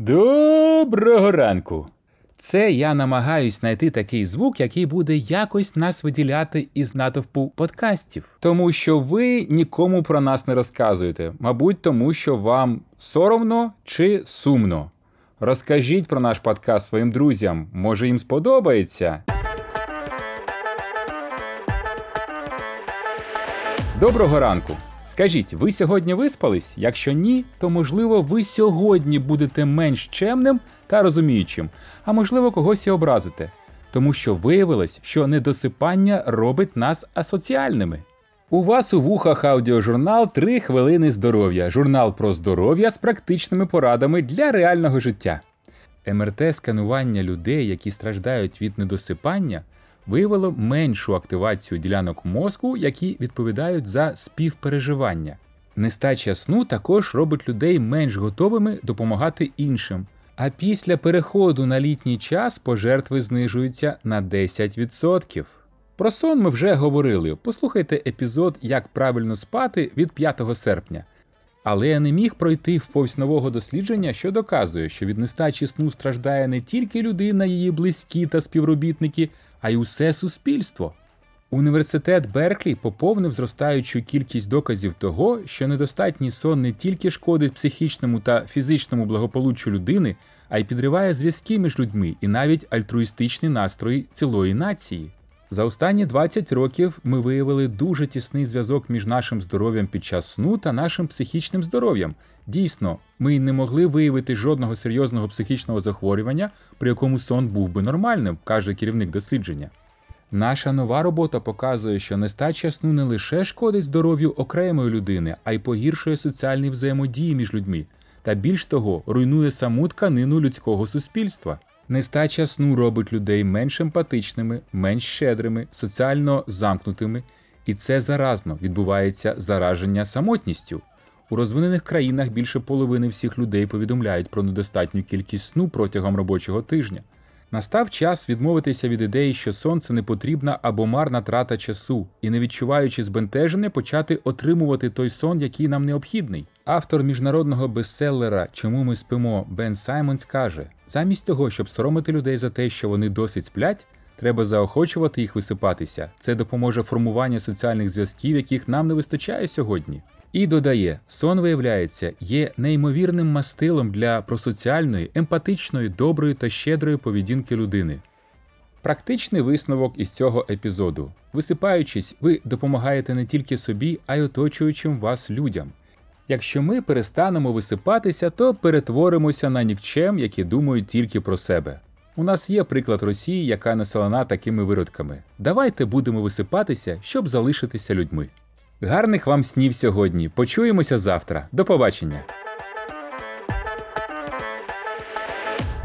Доброго ранку! Це я намагаюсь знайти такий звук, який буде якось нас виділяти із натовпу подкастів. Тому що ви нікому про нас не розказуєте, мабуть, тому що вам соромно чи сумно. Розкажіть про наш подкаст своїм друзям, може їм сподобається. Доброго ранку! Скажіть, ви сьогодні виспались? Якщо ні, то можливо ви сьогодні будете менш чемним та розуміючим, а можливо когось і образите. Тому що виявилось, що недосипання робить нас асоціальними. У вас у вухах аудіожурнал «3 хвилини здоров'я. Журнал про здоров'я з практичними порадами для реального життя. МРТ-сканування людей, які страждають від недосипання, виявило меншу активацію ділянок мозку, які відповідають за співпереживання. Нестача сну також робить людей менш готовими допомагати іншим. А після переходу на літній час пожертви знижуються на 10%. Про сон ми вже говорили. Послухайте епізод Як правильно спати від 5 серпня. Але я не міг пройти вповз нового дослідження, що доказує, що від нестачі сну страждає не тільки людина, її близькі та співробітники, а й усе суспільство. Університет Берклі поповнив зростаючу кількість доказів того, що недостатній сон не тільки шкодить психічному та фізичному благополуччю людини, а й підриває зв'язки між людьми і навіть альтруїстичні настрої цілої нації. За останні 20 років ми виявили дуже тісний зв'язок між нашим здоров'ям під час сну та нашим психічним здоров'ям. Дійсно, ми не могли виявити жодного серйозного психічного захворювання, при якому сон був би нормальним, каже керівник дослідження. Наша нова робота показує, що нестача сну не лише шкодить здоров'ю окремої людини, а й погіршує соціальні взаємодії між людьми, та більш того, руйнує саму тканину людського суспільства. Нестача сну робить людей менш емпатичними, менш щедрими, соціально замкнутими, і це заразно відбувається зараження самотністю. У розвинених країнах більше половини всіх людей повідомляють про недостатню кількість сну протягом робочого тижня. Настав час відмовитися від ідеї, що сон це не потрібна або марна трата часу, і не відчуваючи збентежене, почати отримувати той сон, який нам необхідний. Автор міжнародного бестселера Чому ми спимо Бен Саймонс каже: замість того, щоб соромити людей за те, що вони досить сплять, треба заохочувати їх висипатися. Це допоможе формуванню соціальних зв'язків, яких нам не вистачає сьогодні. І додає, сон виявляється, є неймовірним мастилом для просоціальної, емпатичної, доброї та щедрої поведінки людини. Практичний висновок із цього епізоду. Висипаючись, ви допомагаєте не тільки собі, а й оточуючим вас людям. Якщо ми перестанемо висипатися, то перетворимося на нікчем, які думають тільки про себе. У нас є приклад Росії, яка населена такими виродками. Давайте будемо висипатися, щоб залишитися людьми. Гарних вам снів сьогодні. Почуємося завтра. До побачення.